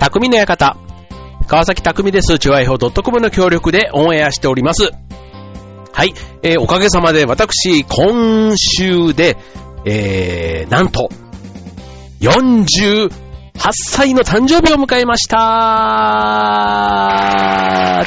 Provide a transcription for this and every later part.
匠の館。川崎匠です。チュアイホ .com の協力でオンエアしております。はい。えーおかげさまで私、今週で、えー、なんと、48歳の誕生日を迎えました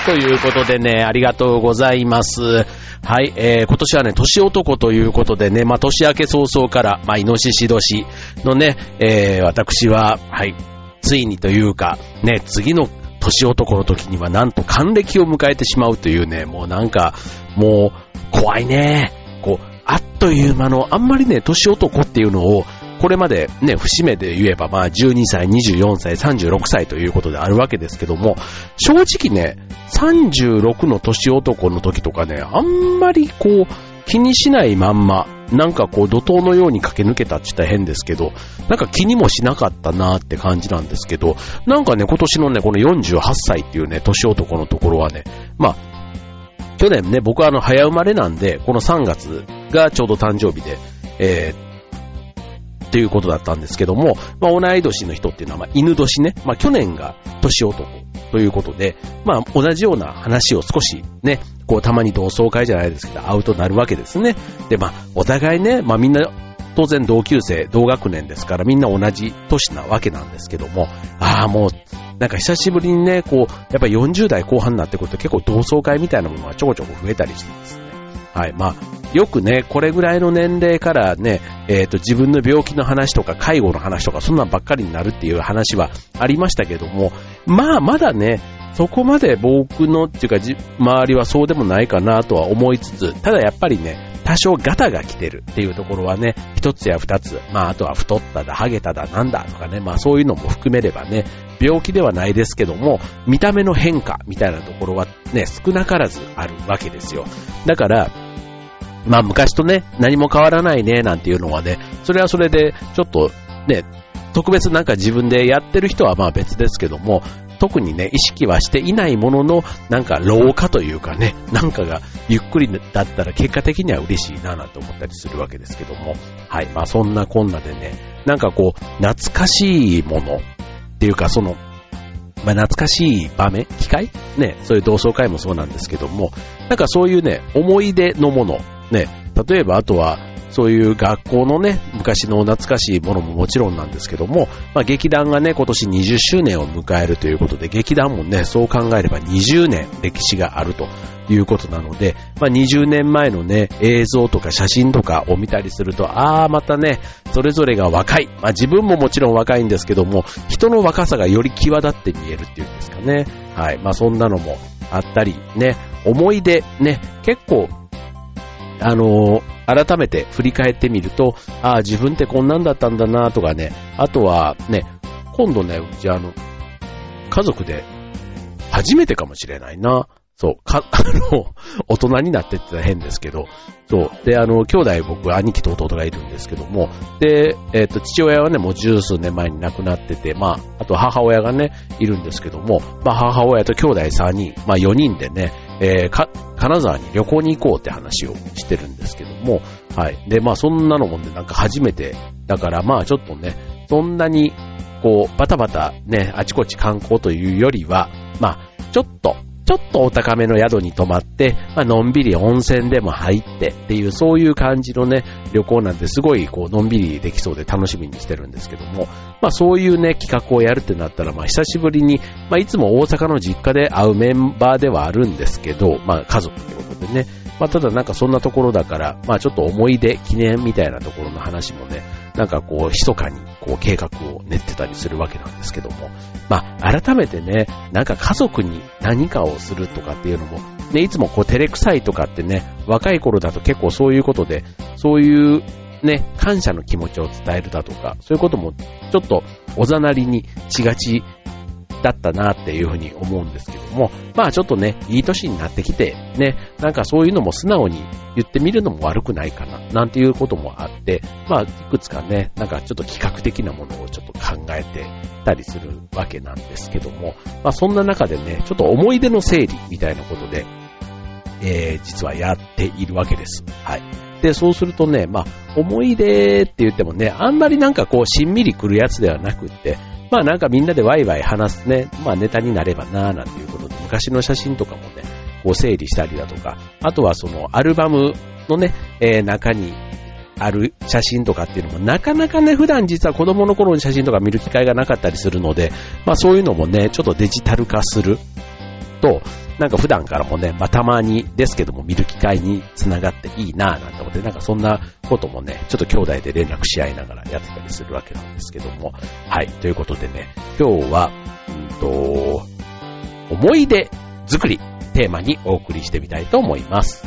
ということでね、ありがとうございます。はい、えー、今年はね、年男ということでね、まあ、年明け早々から、まあ、イノシシ年のね、えー、私は、はい、ついにというか、ね、次の年男の時にはなんと還暦を迎えてしまうというね、もうなんか、もう、怖いね。こう、あっという間の、あんまりね、年男っていうのを、これまでね、節目で言えば、まあ、12歳、24歳、36歳ということであるわけですけども、正直ね、36の年男の時とかね、あんまりこう、気にしないまんま、なんかこう、怒涛のように駆け抜けたって言ったら変ですけど、なんか気にもしなかったなーって感じなんですけど、なんかね、今年のね、この48歳っていうね、年男のところはね、まあ、去年ね、僕はあの、早生まれなんで、この3月がちょうど誕生日で、えーっていうことだったんですけども、まあ、同い年の人っていうのは、まあ、犬年ね、まあ、去年が年男ということで、まあ、同じような話を少しね、こう、たまに同窓会じゃないですけど、会うとなるわけですね。で、まあ、お互いね、まあ、みんな、当然同級生、同学年ですから、みんな同じ年なわけなんですけども、ああ、もう、なんか久しぶりにね、こう、やっぱり40代後半になってくると結構同窓会みたいなものがちょこちょこ増えたりしてですね。はい。まあ、よくね、これぐらいの年齢からね、えっ、と、自分の病気の話とか介護の話とか、そんなんばっかりになるっていう話はありましたけども、まあ、まだね、そこまで僕のっていうか、周りはそうでもないかなとは思いつつ、ただやっぱりね、多少ガタが来てるっていうところはね、一つや二つ、まああとは太っただ、ハゲただ、なんだとかね、まあそういうのも含めればね、病気ではないですけども、見た目の変化みたいなところはね、少なからずあるわけですよ。だから、まあ昔とね、何も変わらないね、なんていうのはね、それはそれで、ちょっとね、特別なんか自分でやってる人はまあ別ですけども、特にね、意識はしていないものの、なんか老化というかね、なんかがゆっくりだったら結果的には嬉しいななんて思ったりするわけですけども、はい、まあそんなこんなでね、なんかこう、懐かしいものっていうかその、まあ、懐かしい場面機会？ね、そういう同窓会もそうなんですけども、なんかそういうね、思い出のもの、ね、例えばあとは、そういう学校のね、昔の懐かしいものももちろんなんですけども、まあ、劇団がね、今年20周年を迎えるということで、劇団もね、そう考えれば20年歴史があるということなので、まあ、20年前のね、映像とか写真とかを見たりすると、ああ、またね、それぞれが若い。まあ、自分ももちろん若いんですけども、人の若さがより際立って見えるっていうんですかね。はい。まあ、そんなのもあったり、ね、思い出、ね、結構、あのー改めて振り返ってみると、ああ、自分ってこんなんだったんだなとかね、あとはね、今度ね、うちあの、家族で、初めてかもしれないな。そう、か、あの、大人になってって言ったら変ですけど、そう。で、あの、兄弟僕、兄貴と弟がいるんですけども、で、えっ、と、父親はね、もう十数年前に亡くなってて、まあ、あと母親がね、いるんですけども、まあ、母親と兄弟3人、まあ、4人でね、えーか、金沢に旅行に行こうって話をしてるんですけども、はい。で、まあ、そんなのもね、なんか初めて、だからまあ、ちょっとね、そんなに、こう、バタバタね、あちこち観光というよりは、まあ、ちょっと、ちょっとお高めの宿に泊まって、まあのんびり温泉でも入ってっていう、そういう感じのね、旅行なんてすごい、こう、のんびりできそうで楽しみにしてるんですけども、まあそういうね、企画をやるってなったら、まあ久しぶりに、まあいつも大阪の実家で会うメンバーではあるんですけど、まあ家族ってことでね、まあただなんかそんなところだから、まあちょっと思い出、記念みたいなところの話もね、なんかこう、密かにこう計画を練ってたりするわけなんですけども、まあ改めてね、なんか家族に何かをするとかっていうのも、ね、いつもこう照れくさいとかってね、若い頃だと結構そういうことで、そういうね、感謝の気持ちを伝えるだとか、そういうこともちょっとおざなりにしがちだったなっていうふうに思うんですけども、まあちょっとね、いい年になってきて、ね、なんかそういうのも素直に言ってみるのも悪くないかな、なんていうこともあって、まあいくつかね、なんかちょっと企画的なものをちょっと考えてたりするわけなんですけども、まあそんな中でね、ちょっと思い出の整理みたいなことで、えー、実はやっているわけです。はい。で、そうするとね、まあ、思い出って言ってもね、あんまりなんかこう、しんみりくるやつではなくって、まあなんかみんなでワイワイ話すね、まあネタになればなぁなんていうことで、昔の写真とかもね、こう整理したりだとか、あとはそのアルバムのね、えー、中にある写真とかっていうのもなかなかね、普段実は子供の頃の写真とか見る機会がなかったりするので、まあそういうのもね、ちょっとデジタル化する。と、なんか普段からもね、まあたまにですけども見る機会につながっていいなぁなんて思って、なんかそんなこともね、ちょっと兄弟で連絡し合いながらやってたりするわけなんですけども。はい、ということでね、今日は、うんと、思い出作りテーマにお送りしてみたいと思います。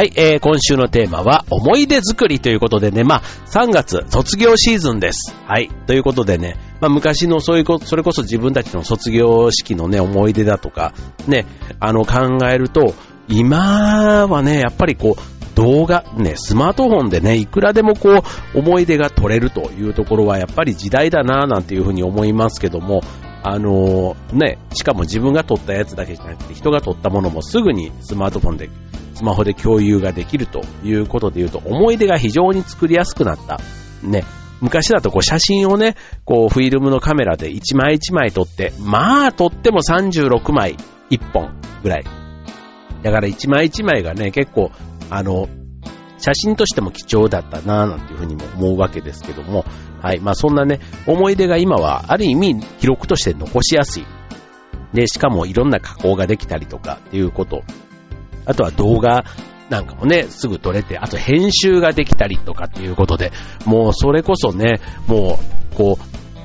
はい、えー、今週のテーマは思い出作りということでね、まあ、3月卒業シーズンです。はい、ということでね、まあ、昔のそういうこそれこそ自分たちの卒業式のね、思い出だとか、ね、あの、考えると、今はね、やっぱりこう、動画、ね、スマートフォンでね、いくらでもこう、思い出が撮れるというところはやっぱり時代だなぁなんていうふうに思いますけども、あのー、ね、しかも自分が撮ったやつだけじゃなくて、人が撮ったものもすぐにスマートフォンでスマホで共有ができるということで言うと、思い出が非常に作りやすくなった。ね。昔だとこう写真をね、こうフィルムのカメラで1枚1枚撮って、まあ撮っても36枚1本ぐらい。だから1枚1枚がね、結構、あの、写真としても貴重だったなぁなんていうふうにも思うわけですけども、はい。まあそんなね、思い出が今はある意味記録として残しやすい。で、しかもいろんな加工ができたりとかっていうことあとは動画なんかもね、すぐ撮れて、あと編集ができたりとかっていうことで、もうそれこそね、もう、こ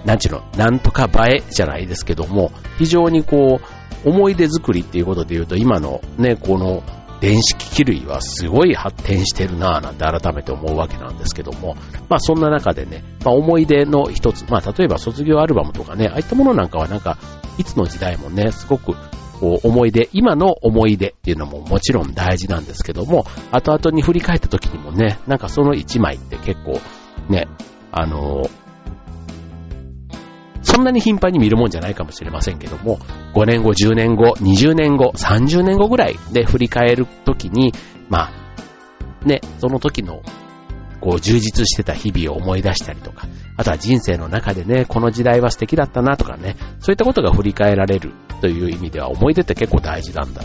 う、なんちゅうの、なんとか映えじゃないですけども、非常にこう、思い出作りっていうことで言うと、今のね、この、電子機器類はすごい発展してるなぁなんて改めて思うわけなんですけども、まあそんな中でね、まあ思い出の一つ、まあ例えば卒業アルバムとかね、ああいったものなんかはなんか、いつの時代もね、すごくこう思い出、今の思い出っていうのももちろん大事なんですけども、後々に振り返った時にもね、なんかその一枚って結構ね、あのー、そんなに頻繁に見るもんじゃないかもしれませんけども、5年後、10年後、20年後、30年後ぐらいで振り返る時に、まあ、ね、その時のこう充実してた日々を思い出したりとか、あとは人生の中でね、この時代は素敵だったなとかね、そういったことが振り返られるという意味では思い出って結構大事なんだ、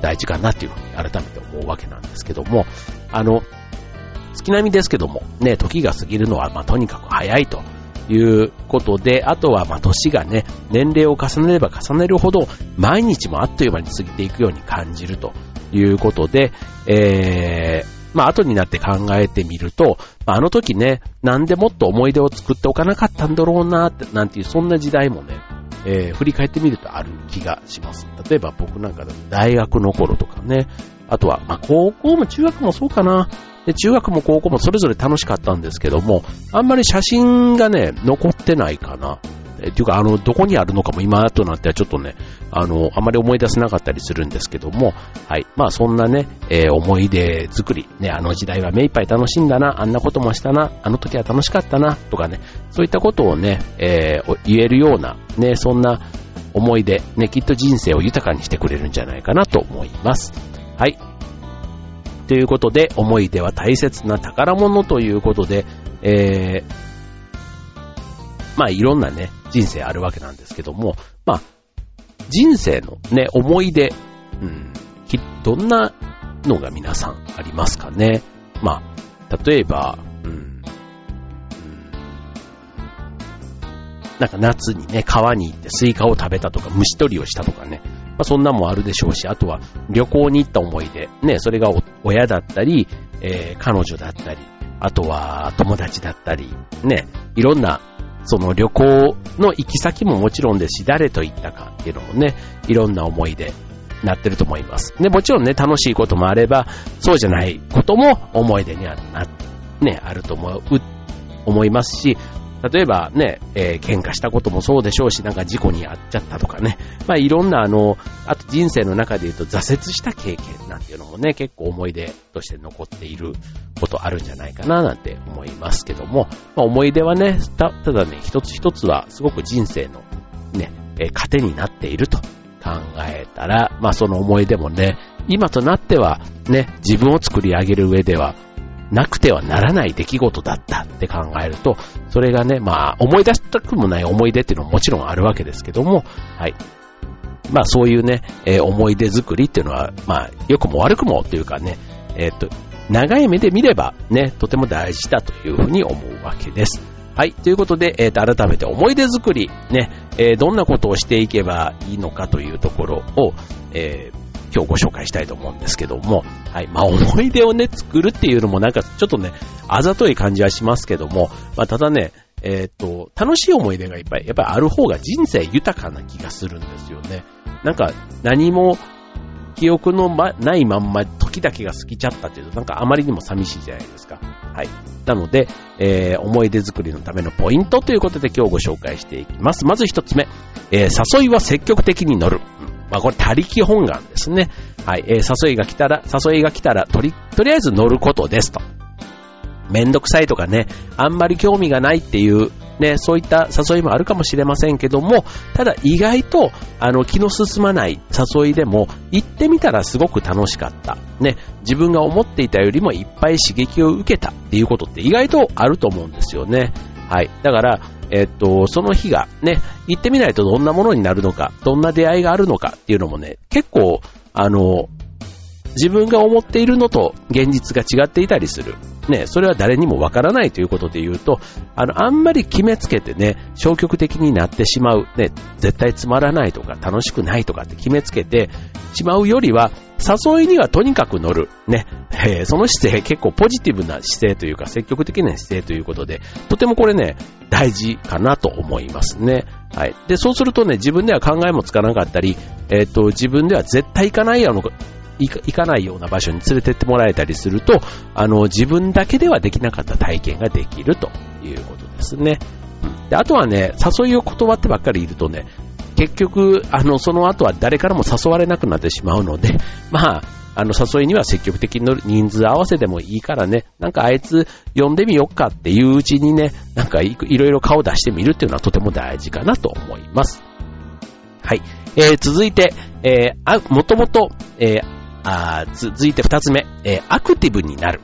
大事かなっていうふうに改めて思うわけなんですけども、あの、月並みですけども、ね、時が過ぎるのは、まあ、とにかく早いと。いうことで、あとは、ま、年がね、年齢を重ねれば重ねるほど、毎日もあっという間に過ぎていくように感じるということで、えー、まあ、後になって考えてみると、あ、の時ね、なんでもっと思い出を作っておかなかったんだろうなって、なんていう、そんな時代もね、えー、振り返ってみるとある気がします。例えば僕なんか大学の頃とかね、あとは、まあ、高校も中学もそうかな。で、中学も高校もそれぞれ楽しかったんですけども、あんまり写真がね、残ってないかな。えっていうか、あの、どこにあるのかも今となってはちょっとね、あの、あまり思い出せなかったりするんですけども、はい。まあそんなね、えー、思い出作り、ね、あの時代は目いっぱい楽しんだな、あんなこともしたな、あの時は楽しかったな、とかね、そういったことをね、えー、言えるような、ね、そんな思い出、ね、きっと人生を豊かにしてくれるんじゃないかなと思います。はい。ということで、思い出は大切な宝物ということで、えー、まあいろんなね、人生あるわけなんですけども、まあ、人生のね、思い出、うん、どんなのが皆さんありますかね？まあ、例えば、うん、うん、なんか夏にね、川に行ってスイカを食べたとか、虫取りをしたとかね、まあそんなもあるでしょうし、あとは旅行に行った思い出、ね、それが親だったり、えー、彼女だったり、あとは友達だったり、ね、いろんなその旅行の行き先ももちろんですし、誰と行ったかっていうのもね、いろんな思い出になってると思います。で、もちろんね、楽しいこともあれば、そうじゃないことも思い出にあるな、ね、あると思う、思いますし、例えばね、えー、喧嘩したこともそうでしょうし、なんか事故に遭っちゃったとかね。まあいろんなあの、あと人生の中で言うと挫折した経験なんていうのもね、結構思い出として残っていることあるんじゃないかななんて思いますけども、まあ思い出はね、たただね、一つ一つはすごく人生のね、えー、糧になっていると考えたら、まあその思い出もね、今となってはね、自分を作り上げる上では、なくてはならない出来事だったって考えると、それがね、まあ思い出したくもない思い出っていうのももちろんあるわけですけども、はい。まあそういうね、えー、思い出作りっていうのは、まあ良くも悪くもっていうかね、えー、っと、長い目で見ればね、とても大事だというふうに思うわけです。はい。ということで、えっ、と、改めて思い出作り、ね、えー、どんなことをしていけばいいのかというところを、えー、今日ご紹介したいと思うんですけども、はい。まあ、思い出をね、作るっていうのもなんかちょっとね、あざとい感じはしますけども、まあ、ただね、えっ、と、楽しい思い出がいっぱい、やっぱりある方が人生豊かな気がするんですよね。なんか、何も記憶の、ま、ないまんま時だけが過ぎちゃったっていうと、なんかあまりにも寂しいじゃないですか。はい。なので、えー、思い出作りのためのポイントということで今日ご紹介していきます。まず一つ目、えー、誘いは積極的に乗る。まあこれ、他力本願ですね。はい、えー、誘いが来たら、誘いが来たら、とり、とりあえず乗ることですと。めんどくさいとかね、あんまり興味がないっていう、ね、そういった誘いもあるかもしれませんけども、ただ意外と、あの、気の進まない誘いでも、行ってみたらすごく楽しかった。ね、自分が思っていたよりもいっぱい刺激を受けたっていうことって意外とあると思うんですよね。はい。だから、えっと、その日がね、行ってみないとどんなものになるのか、どんな出会いがあるのかっていうのもね、結構、あの、自分が思っているのと現実が違っていたりする。ね、それは誰にもわからないということで言うと、あの、あんまり決めつけてね、消極的になってしまう、ね、絶対つまらないとか楽しくないとかって決めつけてしまうよりは、誘いにはとにかく乗る。ね、えー、その姿勢結構ポジティブな姿勢というか積極的な姿勢ということで、とてもこれね、大事かなと思いますね。はい。で、そうするとね、自分では考えもつかなかったり、えっ、ー、と、自分では絶対行かないやろ行かないような場所に連れてってもらえたりすると、あの、自分だけではできなかった体験ができるということですね。であとはね、誘いを断ってばっかりいるとね、結局、あの、その後は誰からも誘われなくなってしまうので、まあ、あの、誘いには積極的に人数合わせでもいいからね、なんかあいつ呼んでみよっかっていううちにね、なんかいろいろ顔出してみるっていうのはとても大事かなと思います。はい。えー、続いて、えー、あ、もともと、えー、あ続いて二つ目、えー、アクティブになる。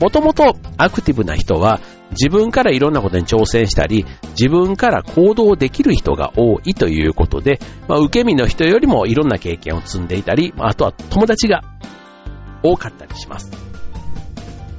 もともとアクティブな人は自分からいろんなことに挑戦したり、自分から行動できる人が多いということで、まあ、受け身の人よりもいろんな経験を積んでいたり、あとは友達が多かったりします。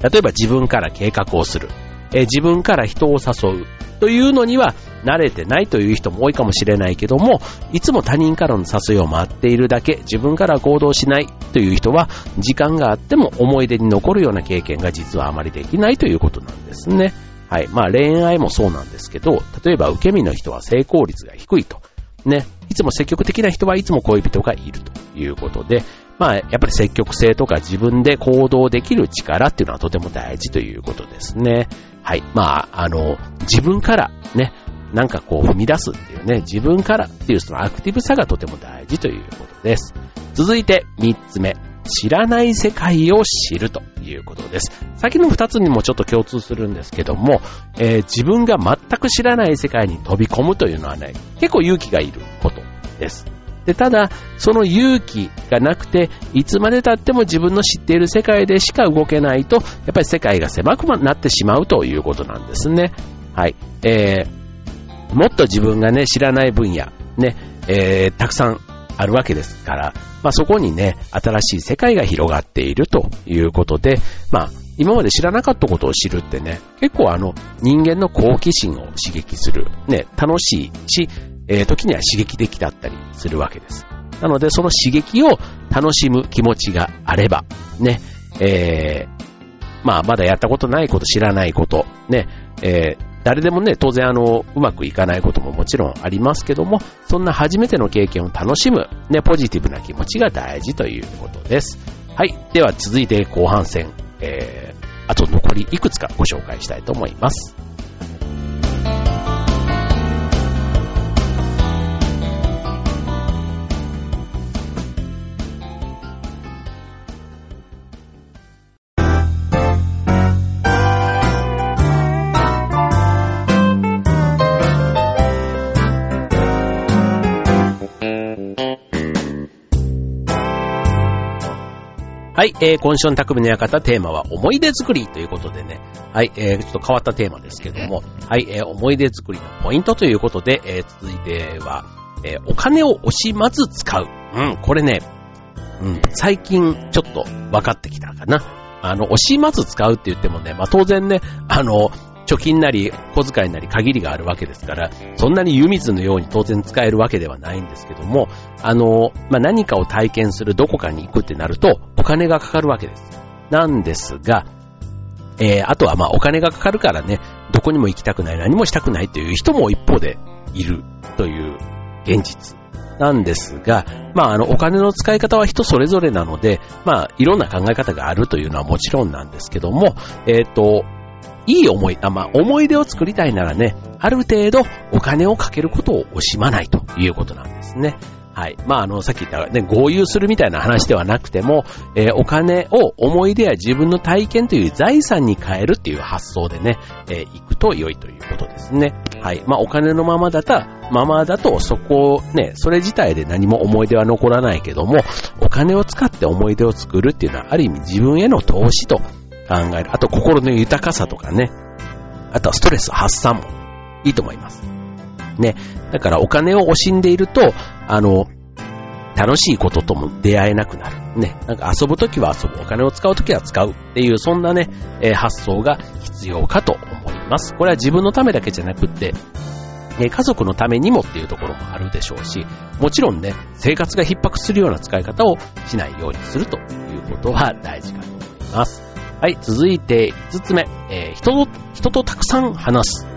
例えば自分から計画をする。えー、自分から人を誘う。というのには慣れてないという人も多いかもしれないけども、いつも他人からの誘いを待っているだけ、自分から行動しないという人は、時間があっても思い出に残るような経験が実はあまりできないということなんですね。はい。まあ恋愛もそうなんですけど、例えば受け身の人は成功率が低いと。ね。いつも積極的な人はいつも恋人がいるということで、まあやっぱり積極性とか自分で行動できる力っていうのはとても大事ということですね。はい。まあ、あの、自分からね、なんかこう踏み出すっていうね、自分からっていうそのアクティブさがとても大事ということです。続いて3つ目。知らない世界を知るということです。先の2つにもちょっと共通するんですけども、えー、自分が全く知らない世界に飛び込むというのはね、結構勇気がいることです。で、ただ、その勇気がなくて、いつまで経っても自分の知っている世界でしか動けないと、やっぱり世界が狭くなってしまうということなんですね。はい。えーもっと自分がね、知らない分野、ね、えー、たくさんあるわけですから、まあそこにね、新しい世界が広がっているということで、まあ今まで知らなかったことを知るってね、結構あの人間の好奇心を刺激する、ね、楽しいし、えー、時には刺激的だったりするわけです。なのでその刺激を楽しむ気持ちがあれば、ね、えー、まあまだやったことないこと、知らないこと、ね、えー誰でもね、当然あの、うまくいかないことももちろんありますけども、そんな初めての経験を楽しむ、ね、ポジティブな気持ちが大事ということです。はい。では続いて後半戦、えー、あと残りいくつかご紹介したいと思います。はい、えー、今週の匠の館テーマは思い出作りということでね、はい、えー、ちょっと変わったテーマですけども、はい、えー、思い出作りのポイントということで、えー、続いては、えー、お金を惜しまず使う。うん、これね、うん、最近ちょっと分かってきたかな。あの、惜しまず使うって言ってもね、まあ当然ね、あの、貯金なり小遣いなり限りがあるわけですから、そんなに湯水のように当然使えるわけではないんですけども、あの、まあ、何かを体験するどこかに行くってなると、お金がかかるわけです。なんですが、えー、あとはまお金がかかるからね、どこにも行きたくない、何もしたくないという人も一方でいるという現実なんですが、まああのお金の使い方は人それぞれなので、まあいろんな考え方があるというのはもちろんなんですけども、えっ、ー、と、いい思い、あ、まあ、思い出を作りたいならね、ある程度お金をかけることを惜しまないということなんですね。はい。まあ、あの、さっき言ったね、合流するみたいな話ではなくても、えー、お金を思い出や自分の体験という財産に変えるっていう発想でね、えー、行くと良いということですね。はい。まあ、お金のままだったままだと、そこをね、それ自体で何も思い出は残らないけども、お金を使って思い出を作るっていうのは、ある意味自分への投資と考える。あと心の豊かさとかね。あとはストレス発散もいいと思います。ね。だからお金を惜しんでいると、あの、楽しいこととも出会えなくなる。ね。なんか遊ぶときは遊ぶ。お金を使うときは使う。っていう、そんなね、えー、発想が必要かと思います。これは自分のためだけじゃなくって、ね、家族のためにもっていうところもあるでしょうし、もちろんね、生活が逼迫するような使い方をしないようにするということは大事かと思います。はい、続いて5つ目、えー、人と、人とたくさん話す。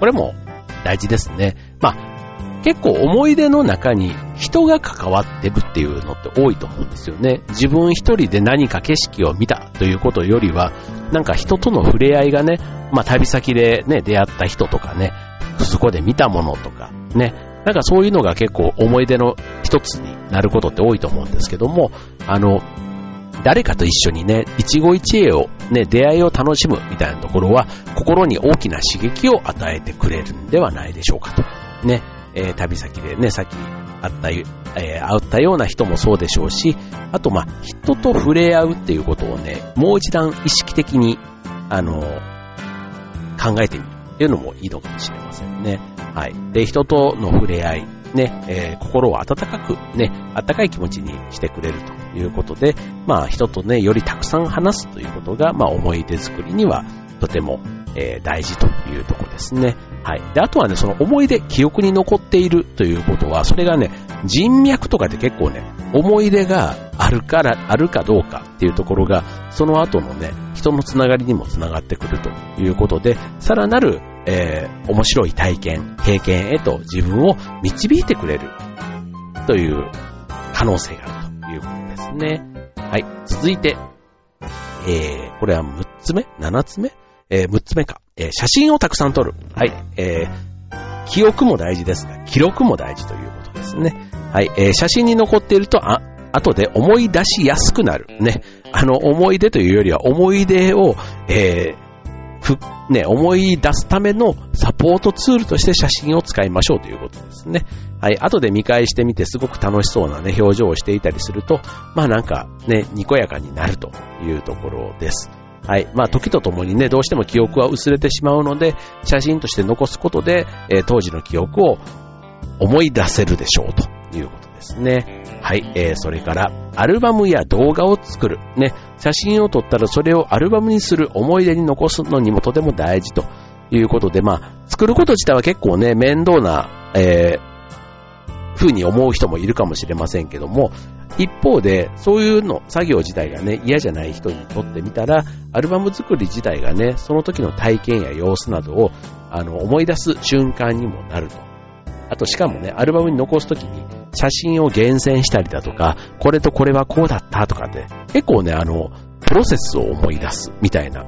これも大事ですね。まあ、結構思い出の中に人が関わってるっていうのって多いと思うんですよね。自分一人で何か景色を見たということよりは、なんか人との触れ合いがね、まあ旅先でね、出会った人とかね、そこで見たものとか、ね、なんかそういうのが結構思い出の一つになることって多いと思うんですけども、あの、誰かと一緒にね、一期一会をね、出会いを楽しむみたいなところは、心に大きな刺激を与えてくれるんではないでしょうかと。ね、えー、旅先でね、さっき会った、えー、会ったような人もそうでしょうし、あとまあ、人と触れ合うっていうことをね、もう一段意識的に、あのー、考えてみるっていうのもいいのかもしれませんね。はい。で、人との触れ合い、ね、えー、心を温かく、ね、温かい気持ちにしてくれるとということで、まあ人とね、よりたくさん話すということが、まあ思い出作りにはとても、えー、大事というところですね。はい。で、あとはね、その思い出、記憶に残っているということは、それがね、人脈とかで結構ね、思い出があるから、あるかどうかっていうところが、その後のね、人のつながりにもつながってくるということで、さらなる、えー、面白い体験、経験へと自分を導いてくれるという可能性があるですね。はい。続いて、えー、これは6つ目 ?7 つ目？えー、6つ目か。えー、写真をたくさん撮る。はい。えー、記憶も大事ですが、記録も大事ということですね。はい。えー、写真に残っていると、あ、後で思い出しやすくなる。ね。あの、思い出というよりは思い出を、えー、ふ、ね、思い出すためのサポートツールとして写真を使いましょうということですね。はい。後で見返してみてすごく楽しそうなね、表情をしていたりすると、まあなんかね、にこやかになるというところです。はい。まあ、時とともにね、どうしても記憶は薄れてしまうので、写真として残すことで、えー、当時の記憶を思い出せるでしょうということですね。はい。えー、それから、アルバムや動画を作る。ね。写真を撮ったらそれをアルバムにする思い出に残すのにもとても大事ということで、まあ、作ること自体は結構ね、面倒な、えー、風に思う人もいるかもしれませんけども、一方で、そういうの、作業自体がね、嫌じゃない人にとってみたら、アルバム作り自体がね、その時の体験や様子などを、あの、思い出す瞬間にもなると。あと、しかもね、アルバムに残すときに、写真を厳選したりだとか、これとこれはこうだったとかで、結構ね、あの、プロセスを思い出すみたいな。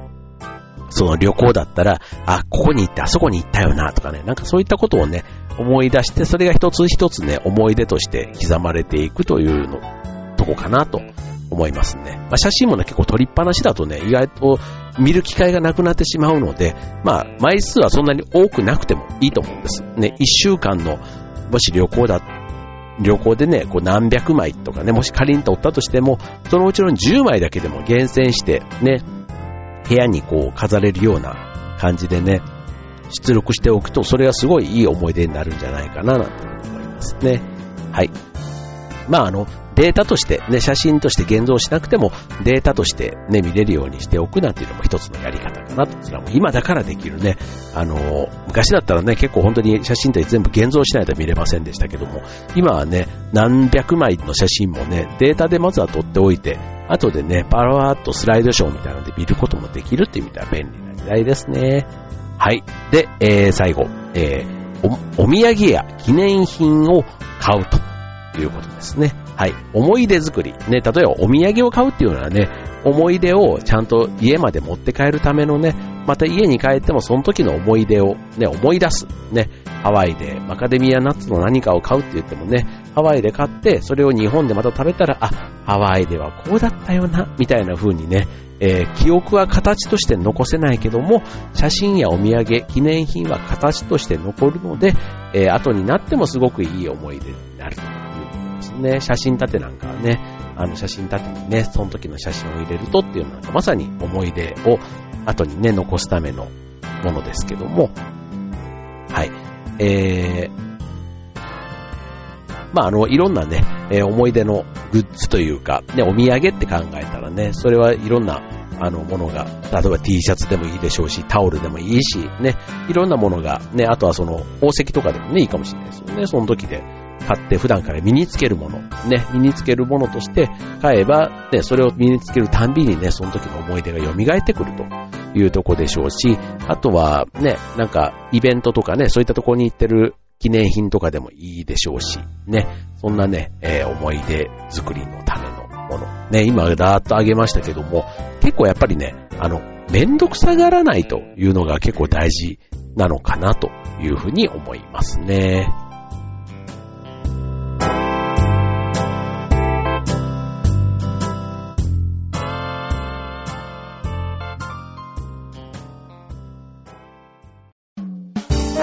その旅行だったら、あ、ここに行ってあそこに行ったよなとかね、なんかそういったことをね、思い出して、それが一つ一つね、思い出として刻まれていくというの、とこかなと思いますね。まあ、写真もね、結構撮りっぱなしだとね、意外と見る機会がなくなってしまうので、まあ、枚数はそんなに多くなくてもいいと思うんです。ね、一週間の、もし旅行だ旅行でね、こう何百枚とかね、もし仮に撮ったとしても、そのうちの10枚だけでも厳選して、ね、部屋にこう飾れるような感じでね、出力しておくと、それがすごいいい思い出になるんじゃないかな、なんて思いますね。はい。まああの、データとして、ね、写真として現像しなくても、データとしてね、見れるようにしておくなんていうのも一つのやり方かなと。それはもう今だからできるね。あの、昔だったらね、結構本当に写真って全部現像しないと見れませんでしたけども、今はね、何百枚の写真もね、データでまずは撮っておいて、後でね、パラーっとスライドショーみたいなので見ることもできるっていう意味では便利な時代ですね。はい。で、えー、最後、えー、お、お土産や記念品を買うということですね。はい。思い出作り。ね、例えばお土産を買うっていうのはね、思い出をちゃんと家まで持って帰るためのね、また家に帰ってもその時の思い出をね、思い出す。ね、ハワイでマカデミアナッツの何かを買うって言ってもね、ハワイで買って、それを日本でまた食べたら、あ、ハワイではこうだったよな、みたいな風にね、えー、記憶は形として残せないけども、写真やお土産、記念品は形として残るので、えー、後になってもすごくいい思い出になるね。写真立てなんかはね、あの写真立てにね、その時の写真を入れるとっていうのはまさに思い出を後にね、残すためのものですけども、はい。えー、まあ、あの、いろんなね、えー、思い出のグッズというか、ね、お土産って考えたらね、それはいろんな、あの、ものが、例えば T シャツでもいいでしょうし、タオルでもいいし、ね、いろんなものが、ね、あとはその、宝石とかでもね、いいかもしれないですよね、その時で。買って普段から身につけるもの、ね、身につけるものとして買えば、ね、それを身につけるたんびにね、その時の思い出が蘇ってくるというとこでしょうし、あとはね、なんかイベントとかね、そういったとこに行ってる記念品とかでもいいでしょうし、ね、そんなね、えー、思い出作りのためのもの。ね、今だーっとあげましたけども、結構やっぱりね、あの、めんどくさがらないというのが結構大事なのかなというふうに思いますね。は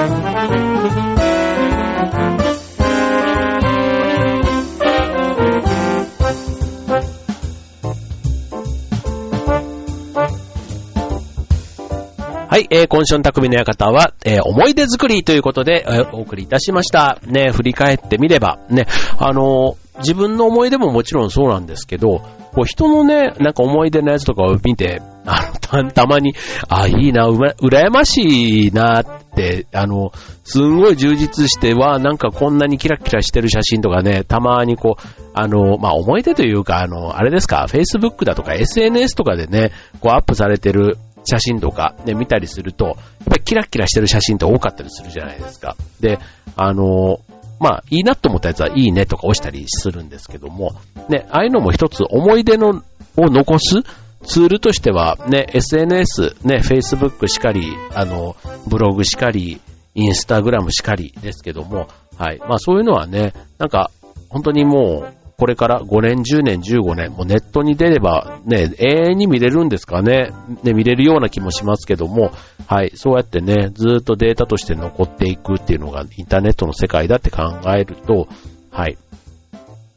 い、えー、今週の匠の館は、えー、思い出作りということで、えー、お送りいたしました。ね、振り返ってみれば、ね、あのー、自分の思い出ももちろんそうなんですけど、こう人のね、なんか思い出のやつとかを見て、あの、た、まに、あ、いいな、うま、羨ましいなって、あの、すんごい充実しては、なんかこんなにキラキラしてる写真とかね、たまにこう、あの、まあ、思い出というか、あの、あれですか、Facebook だとか SNS とかでね、こうアップされてる写真とかね、見たりすると、やっぱりキラキラしてる写真って多かったりするじゃないですか。で、あの、まあ、いいなと思ったやつはいいねとか押したりするんですけども、ね、ああいうのも一つ思い出のを残すツールとしては、ね、SNS、ね、Facebook しかり、あの、ブログしかり、Instagram しかりですけども、はい。まあそういうのはね、なんか、本当にもう、これから5年、10年、15年、もうネットに出ればね、永遠に見れるんですかね。ね、見れるような気もしますけども、はい、そうやってね、ずっとデータとして残っていくっていうのがインターネットの世界だって考えると、はい、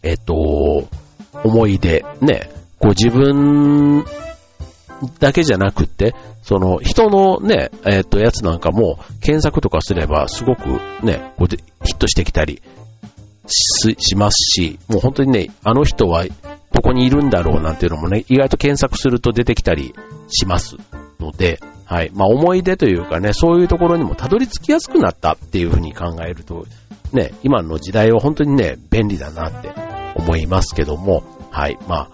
えっと、思い出、ね、こう自分だけじゃなくって、その人のね、えっと、やつなんかも検索とかすればすごくね、こうでヒットしてきたり、しますし、もう本当にね、あの人はどこにいるんだろうなんていうのもね、意外と検索すると出てきたりしますので、はい。まあ思い出というかね、そういうところにもたどり着きやすくなったっていうふうに考えると、ね、今の時代は本当にね、便利だなって思いますけども、はい。まあ、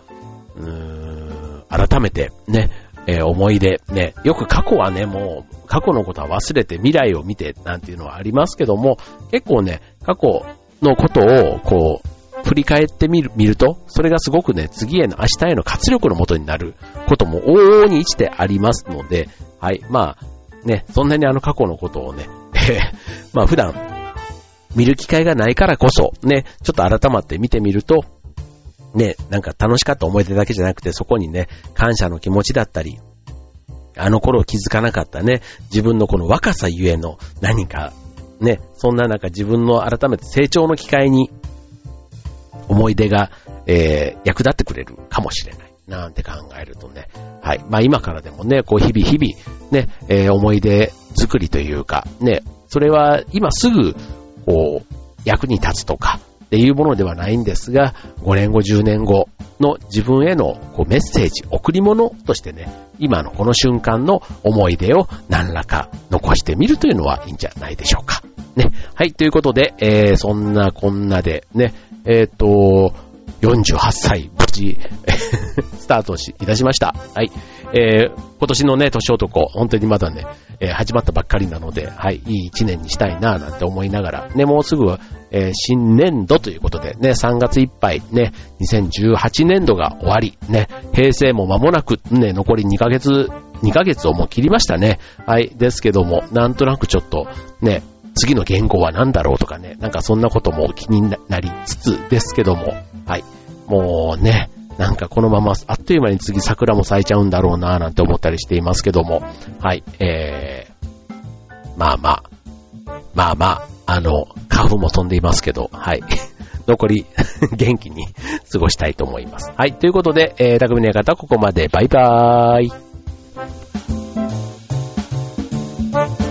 うーん、改めてね、えー、思い出、ね、よく過去はね、もう、過去のことは忘れて未来を見てなんていうのはありますけども、結構ね、過去のことを、こう、振り返ってみる、見ると、それがすごくね、次への明日への活力のもとになることも往々に一てありますので、はい、まあ、ね、そんなにあの過去のことをね、まあ普段、見る機会がないからこそ、ね、ちょっと改まって見てみると、ね、なんか楽しかった思い出だけじゃなくて、そこにね、感謝の気持ちだったり、あの頃気づかなかったね、自分のこの若さゆえの何かね、そんな中自分の改めて成長の機会に思い出が、えー、役立ってくれるかもしれない。なんて考えるとね。はい。まあ今からでもね、こう日々日々、ね、えー、思い出作りというか、ね、それは今すぐ、こう、役に立つとか、っていうものではないんですが、5年後、10年後の自分へのこうメッセージ、贈り物としてね、今のこの瞬間の思い出を何らか残してみるというのはいいんじゃないでしょうか。ね。はい、ということで、えー、そんなこんなでね、えっ、ー、と、48歳、無事、スタートし、いたしました。はい。えー、今年のね、年男、本当にまだね、えー、始まったばっかりなので、はい、いい一年にしたいなぁ、なんて思いながら、ね、もうすぐ、えー、新年度ということで、ね、3月いっぱい、ね、2018年度が終わり、ね、平成も間もなく、ね、残り2ヶ月、2ヶ月をもう切りましたね。はい、ですけども、なんとなくちょっと、ね、次の言語は何だろうとかね、なんかそんなことも気になりつつですけども、はい。もうね、なんかこのままあっという間に次桜も咲いちゃうんだろうなぁなんて思ったりしていますけども、はい、えー、まあまあ、まあまあ、あの、花粉も飛んでいますけど、はい。残り 元気に過ごしたいと思います。はい。ということで、えー、匠の館ここまで。バイバーイ。